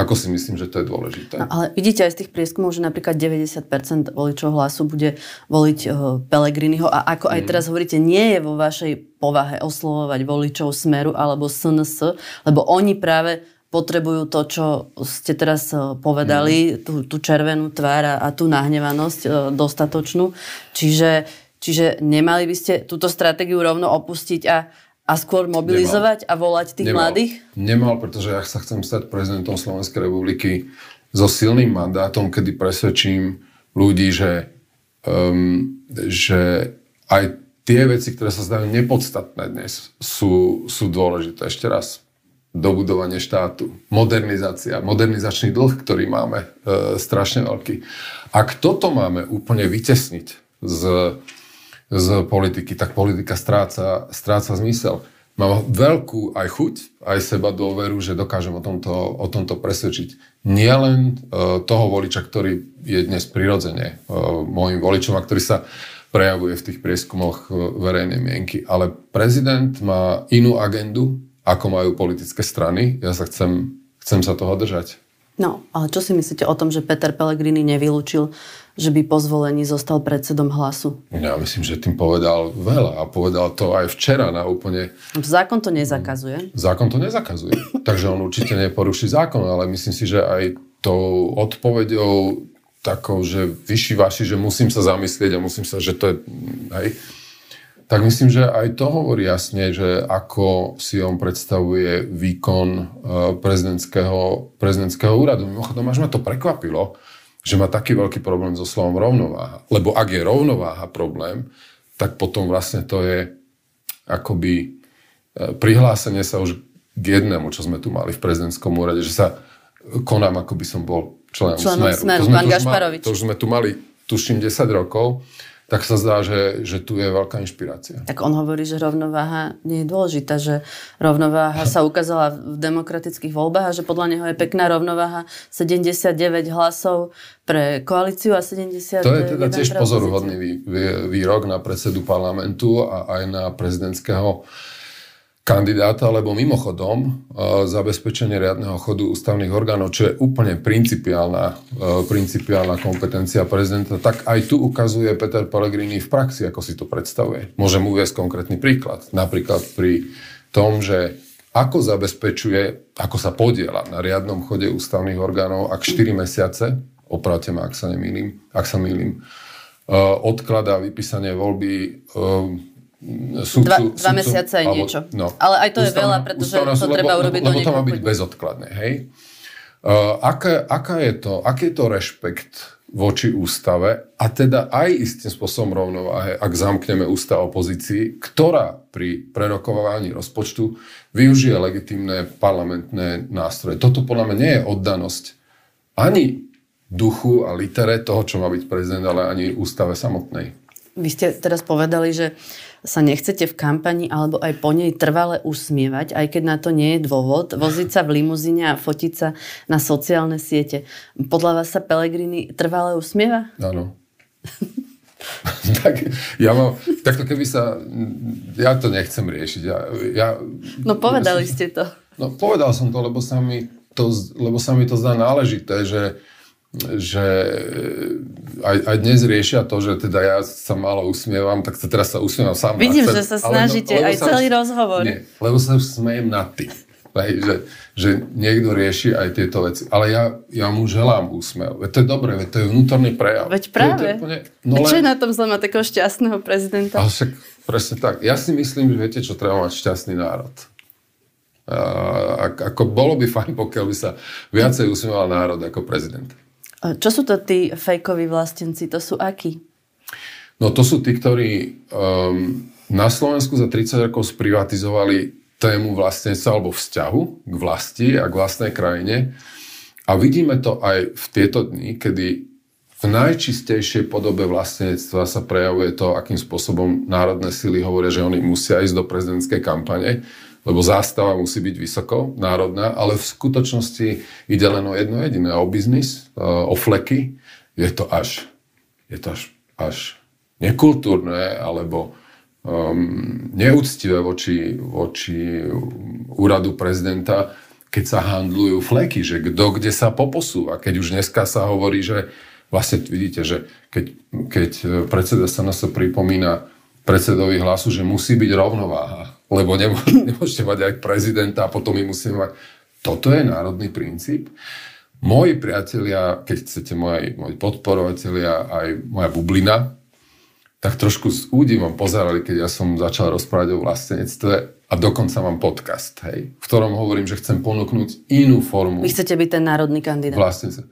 ako si myslím, že to je dôležité. No, ale vidíte aj z tých prieskumov, že napríklad 90% voličov hlasu bude voliť uh, Pelegriniho a ako aj mm. teraz hovoríte, nie je vo vašej povahe oslovovať voličov Smeru alebo SNS, lebo oni práve potrebujú to, čo ste teraz uh, povedali, mm. tú, tú červenú tvár a, a tú nahnevanosť uh, dostatočnú. Čiže, čiže nemali by ste túto stratégiu rovno opustiť a a skôr mobilizovať Nemal. a volať tých Nemal. mladých? Nemal, pretože ja sa chcem stať prezidentom Slovenskej republiky so silným mandátom, kedy presvedčím ľudí, že, um, že aj tie veci, ktoré sa zdajú nepodstatné dnes, sú, sú dôležité. Ešte raz, dobudovanie štátu, modernizácia, modernizačný dlh, ktorý máme, e, strašne veľký. Ak toto máme úplne vytesniť z, z politiky, tak politika stráca, stráca zmysel. Mám veľkú aj chuť, aj seba dôveru, že dokážem o tomto, o tomto presvedčiť nielen e, toho voliča, ktorý je dnes prirodzene e, môjim voličom a ktorý sa prejavuje v tých prieskumoch e, verejnej mienky. Ale prezident má inú agendu, ako majú politické strany. Ja sa chcem, chcem sa toho držať. No, ale čo si myslíte o tom, že Peter Pellegrini nevylúčil, že by po zvolení zostal predsedom hlasu? Ja myslím, že tým povedal veľa a povedal to aj včera na úplne... Zákon to nezakazuje. Zákon to nezakazuje. Takže on určite neporuší zákon, ale myslím si, že aj tou odpovedou takou, že vyšší vaši, že musím sa zamyslieť a musím sa, že to je... Hej, tak myslím, že aj to hovorí jasne, že ako si on predstavuje výkon e, prezidentského, prezidentského úradu. Mimochodom, až ma to prekvapilo, že má taký veľký problém so slovom rovnováha. Lebo ak je rovnováha problém, tak potom vlastne to je akoby e, prihlásenie sa už k jednému, čo sme tu mali v prezidentskom úrade, že sa konám, ako by som bol členom, členom Smeru. smeru. To, sme Gašparovič. to už sme tu mali, tuším, 10 rokov tak sa zdá, že, že tu je veľká inšpirácia. Tak on hovorí, že rovnováha nie je dôležitá, že rovnováha sa ukázala v demokratických voľbách a že podľa neho je pekná rovnováha 79 hlasov pre koalíciu a 70 To je teda tiež pozoruhodný výrok na predsedu parlamentu a aj na prezidentského kandidáta, lebo mimochodom e, zabezpečenie riadneho chodu ústavných orgánov, čo je úplne principiálna, e, principiálna kompetencia prezidenta, tak aj tu ukazuje Peter Pellegrini v praxi, ako si to predstavuje. Môžem uvieť konkrétny príklad. Napríklad pri tom, že ako zabezpečuje, ako sa podiela na riadnom chode ústavných orgánov, ak 4 mesiace, opravte ma, ak sa nemýlim, ak sa mýlim, e, odkladá vypísanie voľby súdcu, dva, dva mesiace je niečo. No, Ale aj to ústavná, je veľa, pretože to lebo, treba urobiť lebo, lebo to má byť bezodkladné, hej? Uh, aká, aká je to, aký je to rešpekt voči ústave a teda aj istým spôsobom rovnováhe, ak zamkneme ústav opozícii, ktorá pri prerokovaní rozpočtu využije legitimné parlamentné nástroje. Toto podľa mňa nie je oddanosť ani duchu a litere toho, čo má byť prezident, ale ani ústave samotnej. Vy ste teraz povedali, že sa nechcete v kampani alebo aj po nej trvale usmievať, aj keď na to nie je dôvod, voziť sa v limuzíne a fotiť sa na sociálne siete. Podľa vás sa Pelegrini trvale usmieva? Áno. tak ja mám, takto keby sa, ja to nechcem riešiť. Ja, ja, no povedali ste to. No povedal som to, lebo sa mi to, lebo sa mi to zdá náležité, že že e, aj, aj dnes riešia to, že teda ja sa málo usmievam, tak sa teraz sa usmievam sám Vidím, že sa snažíte no, aj celý už, rozhovor. Nie, lebo sa už smejem nad tým. že, že niekto rieši aj tieto veci. Ale ja, ja mu želám úsmev. Veď to je dobré, veď to je vnútorný prejav. Veď práve. To je úplne, no len... Čo je na tom zle mať takého šťastného prezidenta? Ale však presne tak. Ja si myslím, že viete, čo treba mať šťastný národ. A, ako bolo by fajn, pokiaľ by sa viacej usmieval národ ako prezident. Čo sú to tí fejkoví vlastenci? To sú akí? No to sú tí, ktorí um, na Slovensku za 30 rokov sprivatizovali tému vlastenstva alebo vzťahu k vlasti a k vlastnej krajine. A vidíme to aj v tieto dni, kedy v najčistejšej podobe vlastenectva sa prejavuje to, akým spôsobom národné sily hovoria, že oni musia ísť do prezidentskej kampane lebo zástava musí byť vysoko, národná, ale v skutočnosti ide len o jedno jediné, o biznis, o fleky. Je to až, je to až, až nekultúrne alebo um, neúctivé voči, voči úradu prezidenta, keď sa handlujú fleky, že kto kde sa poposúva. Keď už dneska sa hovorí, že vlastne vidíte, že keď, keď predseda sa nás pripomína predsedovi hlasu, že musí byť rovnováha lebo nemôžete mať aj prezidenta a potom my musíme mať... Toto je národný princíp. Moji priatelia, keď chcete moji, moji podporovatelia, aj moja bublina, tak trošku s údivom pozerali, keď ja som začal rozprávať o vlastenectve a dokonca mám podcast, hej, v ktorom hovorím, že chcem ponúknuť inú formu. Vy chcete byť ten národný kandidát. Vlastenectve.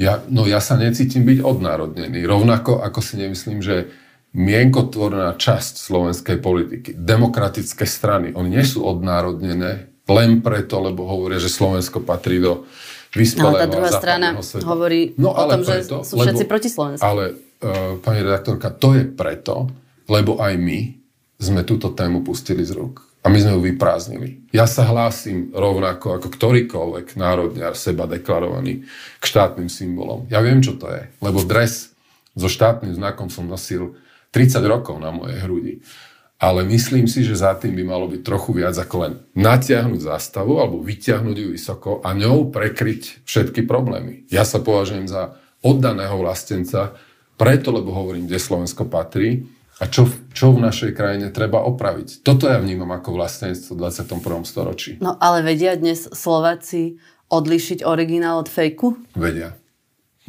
Ja, no ja sa necítim byť odnárodnený. Rovnako ako si nemyslím, že mienkotvorná časť slovenskej politiky, demokratické strany, oni nie sú odnárodnené, len preto, lebo hovoria, že Slovensko patrí do vyspelého Ale tá druhá strana sveta. hovorí no, o tom, preto, že sú všetci lebo, proti Slovensku. Ale, uh, pani redaktorka, to je preto, lebo aj my sme túto tému pustili z rúk. A my sme ju vyprázdnili. Ja sa hlásim rovnako ako ktorýkoľvek národňar seba deklarovaný k štátnym symbolom. Ja viem, čo to je. Lebo dres so štátnym znakom som nosil 30 rokov na mojej hrudi. Ale myslím si, že za tým by malo byť trochu viac ako len natiahnuť zástavu alebo vyťahnuť ju vysoko a ňou prekryť všetky problémy. Ja sa považujem za oddaného vlastenca, preto, lebo hovorím, kde Slovensko patrí a čo, čo v našej krajine treba opraviť. Toto ja vnímam ako vlastenstvo v 21. storočí. No ale vedia dnes Slováci odlišiť originál od fejku? Vedia.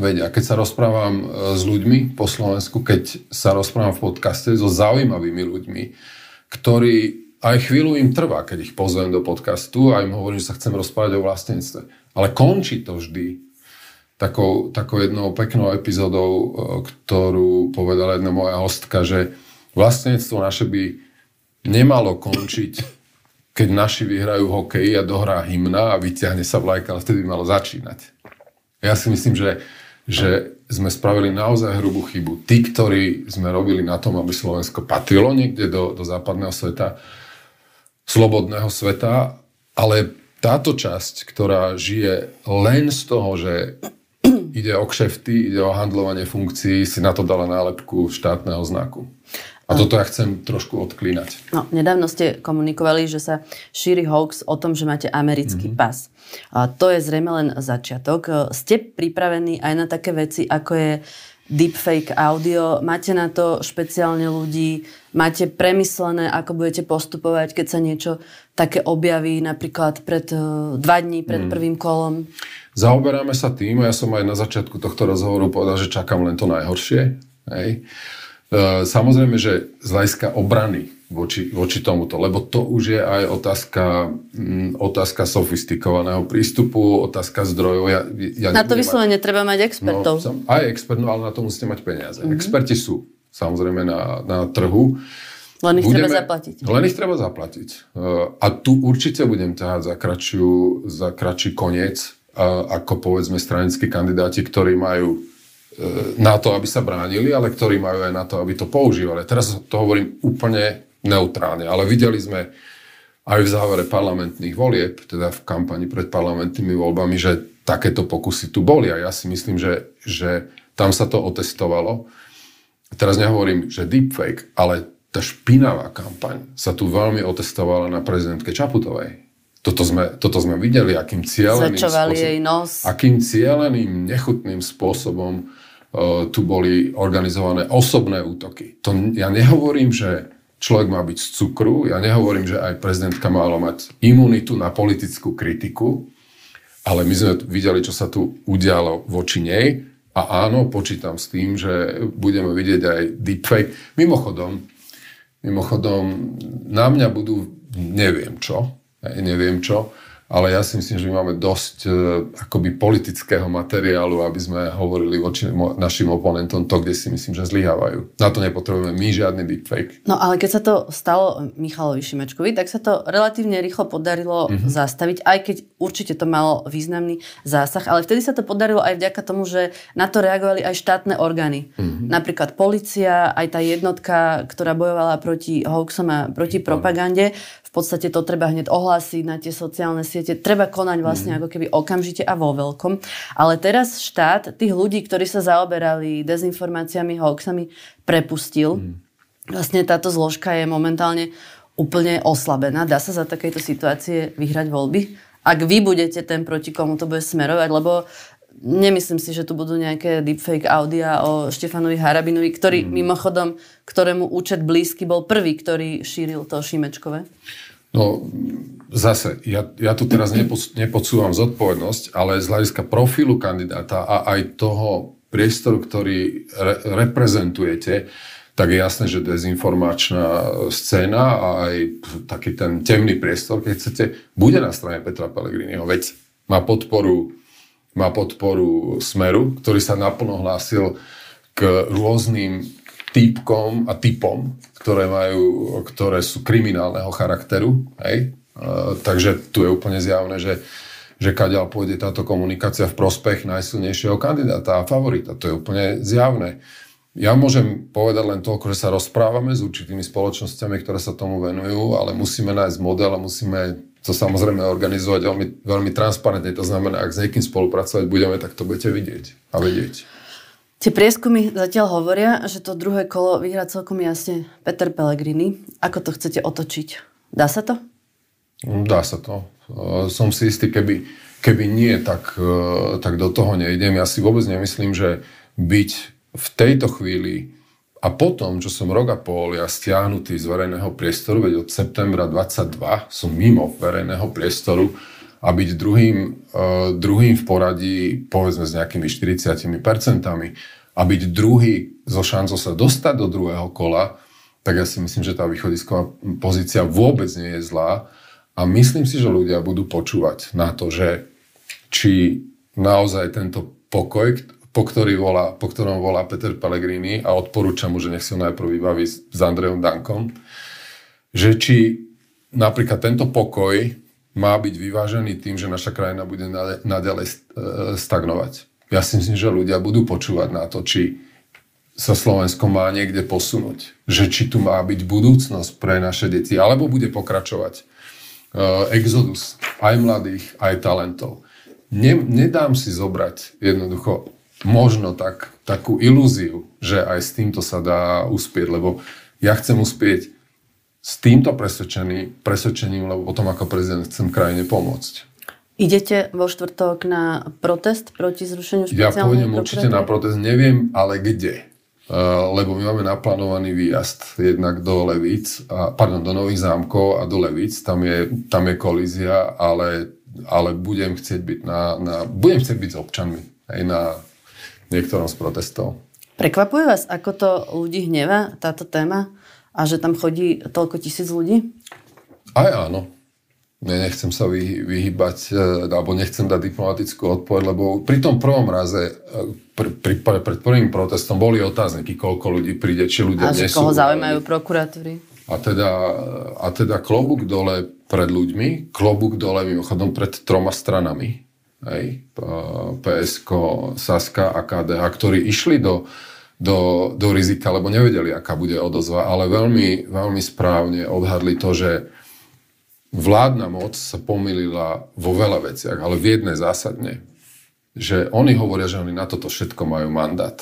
Vedia, keď sa rozprávam e, s ľuďmi po Slovensku, keď sa rozprávam v podcaste so zaujímavými ľuďmi, ktorí aj chvíľu im trvá, keď ich pozvem do podcastu a im hovorím, že sa chcem rozprávať o vlastníctve. Ale končí to vždy takou, takou jednou peknou epizódou, e, ktorú povedala jedna moja hostka, že vlastníctvo naše by nemalo končiť, keď naši vyhrajú hokej a dohrá hymna a vyťahne sa vlajka, ale vtedy by malo začínať. Ja si myslím, že že sme spravili naozaj hrubú chybu. Tí, ktorí sme robili na tom, aby Slovensko patrilo niekde do, do západného sveta, slobodného sveta, ale táto časť, ktorá žije len z toho, že ide o kšefty, ide o handlovanie funkcií, si na to dala nálepku štátneho znaku. A toto ja chcem trošku odklínať. No, nedávno ste komunikovali, že sa šíri hoax o tom, že máte americký mm-hmm. pas. A to je zrejme len začiatok. Ste pripravení aj na také veci, ako je deepfake audio? Máte na to špeciálne ľudí? Máte premyslené, ako budete postupovať, keď sa niečo také objaví, napríklad pred e, dva dní, pred mm. prvým kolom? Zaoberáme sa tým, a ja som aj na začiatku tohto rozhovoru povedal, že čakám len to najhoršie. Hej. E, samozrejme, že z hľadiska obrany voči, voči tomuto, lebo to už je aj otázka, mm, otázka sofistikovaného prístupu, otázka zdrojov. Ja, ja na to vyslovene treba mať expertov. No, aj expert, no ale na to musíte mať peniaze. Mm-hmm. Experti sú samozrejme na, na trhu. Len ich Budeme, treba zaplatiť. Len ich treba zaplatiť. E, a tu určite budem ťahať za, kračiu, za kratší koniec, ako povedzme stranickí kandidáti, ktorí majú na to, aby sa bránili, ale ktorí majú aj na to, aby to používali. Teraz to hovorím úplne neutrálne, ale videli sme aj v závere parlamentných volieb, teda v kampani pred parlamentnými voľbami, že takéto pokusy tu boli a ja si myslím, že, že tam sa to otestovalo. Teraz nehovorím, že deepfake, ale tá špinavá kampaň sa tu veľmi otestovala na prezidentke Čaputovej. Toto sme, toto sme videli, akým cieľeným spôsobom, jej nos. akým cieľeným, nechutným spôsobom tu boli organizované osobné útoky. To, ja nehovorím, že človek má byť z cukru, ja nehovorím, že aj prezidentka mala mať imunitu na politickú kritiku, ale my sme videli, čo sa tu udialo voči nej a áno, počítam s tým, že budeme vidieť aj deepfake. Mimochodom, mimochodom, na mňa budú neviem čo, neviem čo, ale ja si myslím, že my máme dosť e, akoby politického materiálu, aby sme hovorili voči našim oponentom to, kde si myslím, že zlyhávajú. Na to nepotrebujeme my žiadny deepfake. No ale keď sa to stalo Michalovi Šimečkovi, tak sa to relatívne rýchlo podarilo mm-hmm. zastaviť, aj keď určite to malo významný zásah, ale vtedy sa to podarilo aj vďaka tomu, že na to reagovali aj štátne orgány. Mm-hmm. Napríklad policia, aj tá jednotka, ktorá bojovala proti hoaxom a proti propagande, v podstate to treba hneď ohlásiť na tie sociálne siete. Treba konať vlastne mm. ako keby okamžite a vo veľkom. Ale teraz štát tých ľudí, ktorí sa zaoberali dezinformáciami, hoaxami, prepustil. Mm. Vlastne táto zložka je momentálne úplne oslabená. Dá sa za takejto situácie vyhrať voľby? Ak vy budete ten, proti komu to bude smerovať, lebo Nemyslím si, že tu budú nejaké deepfake audia o Štefanovi Harabinovi, ktorý mm. mimochodom, ktorému účet blízky bol prvý, ktorý šíril to Šimečkové. No, zase, ja, ja tu teraz nepodsúvam zodpovednosť, ale z hľadiska profilu kandidáta a aj toho priestoru, ktorý re, reprezentujete, tak je jasné, že dezinformačná scéna a aj taký ten temný priestor, keď chcete, bude na strane Petra Pellegriniho. Veď má podporu má podporu Smeru, ktorý sa naplno hlásil k rôznym typkom a typom, ktoré, majú, ktoré sú kriminálneho charakteru. Hej? takže tu je úplne zjavné, že že kaďal pôjde táto komunikácia v prospech najsilnejšieho kandidáta a favorita. To je úplne zjavné. Ja môžem povedať len toľko, že sa rozprávame s určitými spoločnosťami, ktoré sa tomu venujú, ale musíme nájsť model a musíme to samozrejme organizovať veľmi, veľmi transparentne. To znamená, ak s niekým spolupracovať budeme, tak to budete vidieť a vedieť. Tie prieskumy zatiaľ hovoria, že to druhé kolo vyhrá celkom jasne Peter Pellegrini. Ako to chcete otočiť? Dá sa to? Dá sa to. Som si istý, keby, keby nie, tak, e, tak do toho nejdem. Ja si vôbec nemyslím, že byť v tejto chvíli a potom, čo som rok a pol ja stiahnutý z verejného priestoru, veď od septembra 22 som mimo verejného priestoru a byť druhým, uh, druhým v poradí, povedzme s nejakými 40% a byť druhý so šancou sa dostať do druhého kola, tak ja si myslím, že tá východisková pozícia vôbec nie je zlá. A myslím si, že ľudia budú počúvať na to, že či naozaj tento pokoj, po, ktorý volá, po ktorom volá Peter Pellegrini a odporúčam mu, že nech si ho najprv vybaví s, s Andrejom Dankom, že či napríklad tento pokoj má byť vyvážený tým, že naša krajina bude naďalej e, stagnovať. Ja si myslím, že ľudia budú počúvať na to, či sa Slovensko má niekde posunúť. Že či tu má byť budúcnosť pre naše deti, alebo bude pokračovať uh, exodus aj mladých, aj talentov. Ne, nedám si zobrať jednoducho možno tak, takú ilúziu, že aj s týmto sa dá uspieť, lebo ja chcem uspieť s týmto presvedčením, presvedčením, lebo potom ako prezident chcem krajine pomôcť. Idete vo štvrtok na protest proti zrušeniu špeciálnej Ja pôjdem určite na protest, neviem ale kde. Uh, lebo my máme naplánovaný výjazd jednak do Levíc, a, pardon, do Nových zámkov a do Levíc, tam je, tam je kolízia, ale, ale budem chcieť byť na, na, budem chcieť byť s občanmi aj na niektorom z protestov. Prekvapuje vás, ako to ľudí hneva, táto téma? A že tam chodí toľko tisíc ľudí? Aj áno. Ne, nechcem sa vy, vyhybať, e, alebo nechcem dať diplomatickú odpoveď, lebo pri tom prvom raze, e, pri, pri, pred prvým protestom boli otázniky, koľko ľudí príde, či ľudia A že koho zaujímajú prokuratúry. A teda, a teda klobúk dole pred ľuďmi, klobúk dole mimochodom pred troma stranami hej, PSK, Saska a KDH, ktorí išli do, do, do rizika, lebo nevedeli, aká bude odozva, ale veľmi, veľmi správne odhadli to, že vládna moc sa pomýlila vo veľa veciach, ale v jednej zásadne, že oni hovoria, že oni na toto všetko majú mandát.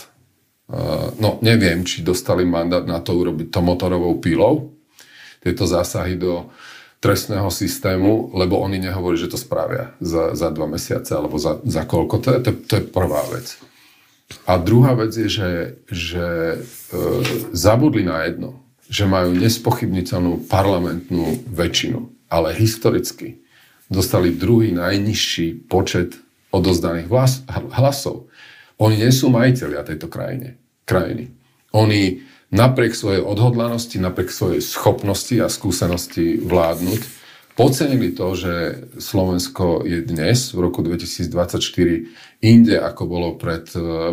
No, neviem, či dostali mandát na to urobiť to motorovou pílou, tieto zásahy do, trestného systému, lebo oni nehovorí, že to spravia za, za dva mesiace alebo za, za koľko. To je, to, to je prvá vec. A druhá vec je, že, že e, zabudli na jedno, že majú nespochybniteľnú parlamentnú väčšinu, ale historicky dostali druhý najnižší počet odozdaných hlas, hlasov. Oni nie sú majiteľia tejto krajine, krajiny. Oni napriek svojej odhodlanosti, napriek svojej schopnosti a skúsenosti vládnuť, podcenili to, že Slovensko je dnes, v roku 2024, inde ako bolo pred,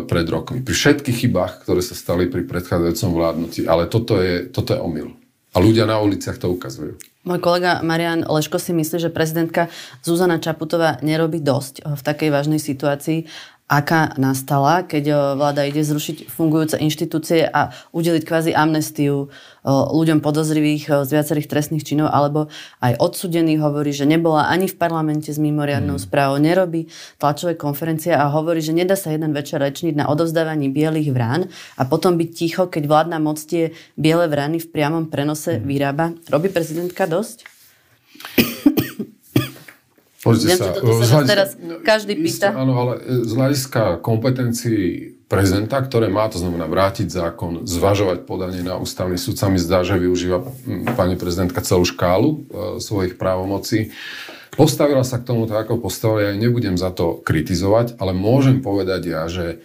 pred rokmi. Pri všetkých chybách, ktoré sa stali pri predchádzajúcom vládnutí. Ale toto je, toto je omyl. A ľudia na uliciach to ukazujú. Môj kolega Marian Leško si myslí, že prezidentka Zuzana Čaputová nerobí dosť v takej vážnej situácii aká nastala, keď eh, vláda ide zrušiť fungujúce inštitúcie a udeliť kvázi amnestiu eh, ľuďom podozrivých eh, z viacerých trestných činov, alebo aj odsudený hovorí, že nebola ani v parlamente s mimoriadnou mm. správou, nerobí tlačové konferencie a hovorí, že nedá sa jeden večer rečniť na odovzdávaní bielých vrán a potom byť ticho, keď vládna moc tie biele vrany v priamom prenose mm. vyrába. Robí prezidentka dosť? Pozrite sa, to, sa hľadiska, teraz každý pýta. áno, ale e, z hľadiska kompetencií prezidenta, ktoré má, to znamená vrátiť zákon, zvažovať podanie na ústavný súd, sa mi zdá, že využíva pani prezidentka celú škálu e, svojich právomocí. Postavila sa k tomu tak, ako postavila, ja nebudem za to kritizovať, ale môžem povedať ja, že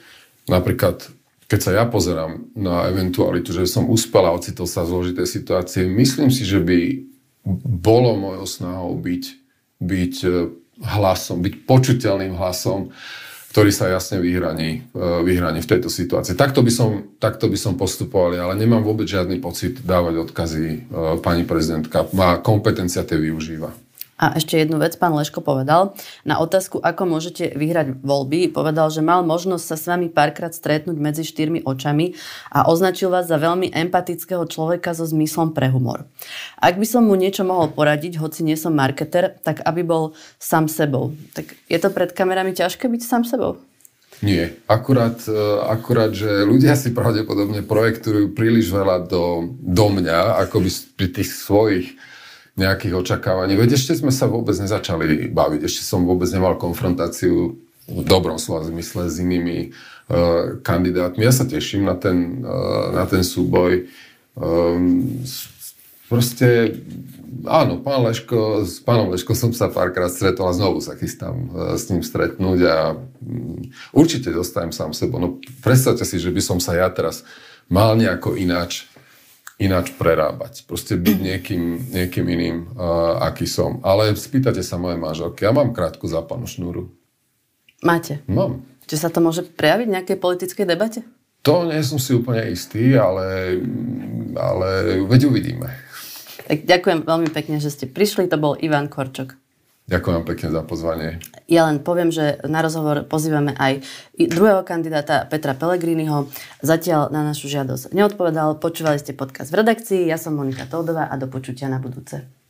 napríklad keď sa ja pozerám na eventualitu, že som uspel a ocitol sa v zložitej situácie, myslím si, že by bolo mojou snahou byť byť e, hlasom, byť počuteľným hlasom, ktorý sa jasne vyhraní, e, vyhraní v tejto situácii. Takto by, som, takto by som postupoval, ale nemám vôbec žiadny pocit dávať odkazy e, pani prezidentka. Má kompetencia, tie využíva. A ešte jednu vec pán Leško povedal. Na otázku, ako môžete vyhrať voľby, povedal, že mal možnosť sa s vami párkrát stretnúť medzi štyrmi očami a označil vás za veľmi empatického človeka so zmyslom pre humor. Ak by som mu niečo mohol poradiť, hoci nie som marketer, tak aby bol sám sebou. Tak je to pred kamerami ťažké byť sám sebou? Nie. Akurát, e, akurát, že ľudia si pravdepodobne projektujú príliš veľa do, do mňa, ako by pri tých svojich nejakých očakávaní. Veď ešte sme sa vôbec nezačali baviť, ešte som vôbec nemal konfrontáciu v dobrom slova zmysle s inými uh, kandidátmi. Ja sa teším na ten, uh, na ten súboj. Um, proste, áno, pán Leško, s pánom Leško som sa párkrát stretol a znovu sa chystám uh, s ním stretnúť a um, určite dostajem sám sebo. No predstavte si, že by som sa ja teraz mal nejako ináč ináč prerábať. Proste byť niekým, niekým iným, uh, aký som. Ale spýtate sa moje manželky. Ja mám krátku zápanu šnúru. Máte? Mám. Či sa to môže prejaviť v nejakej politickej debate? To nie som si úplne istý, ale, ale veď uvidíme. Tak ďakujem veľmi pekne, že ste prišli. To bol Ivan Korčok. Ďakujem pekne za pozvanie. Ja len poviem, že na rozhovor pozývame aj druhého kandidáta Petra Pellegriniho. Zatiaľ na našu žiadosť neodpovedal. Počúvali ste podcast v redakcii. Ja som Monika Toldová a do počutia na budúce.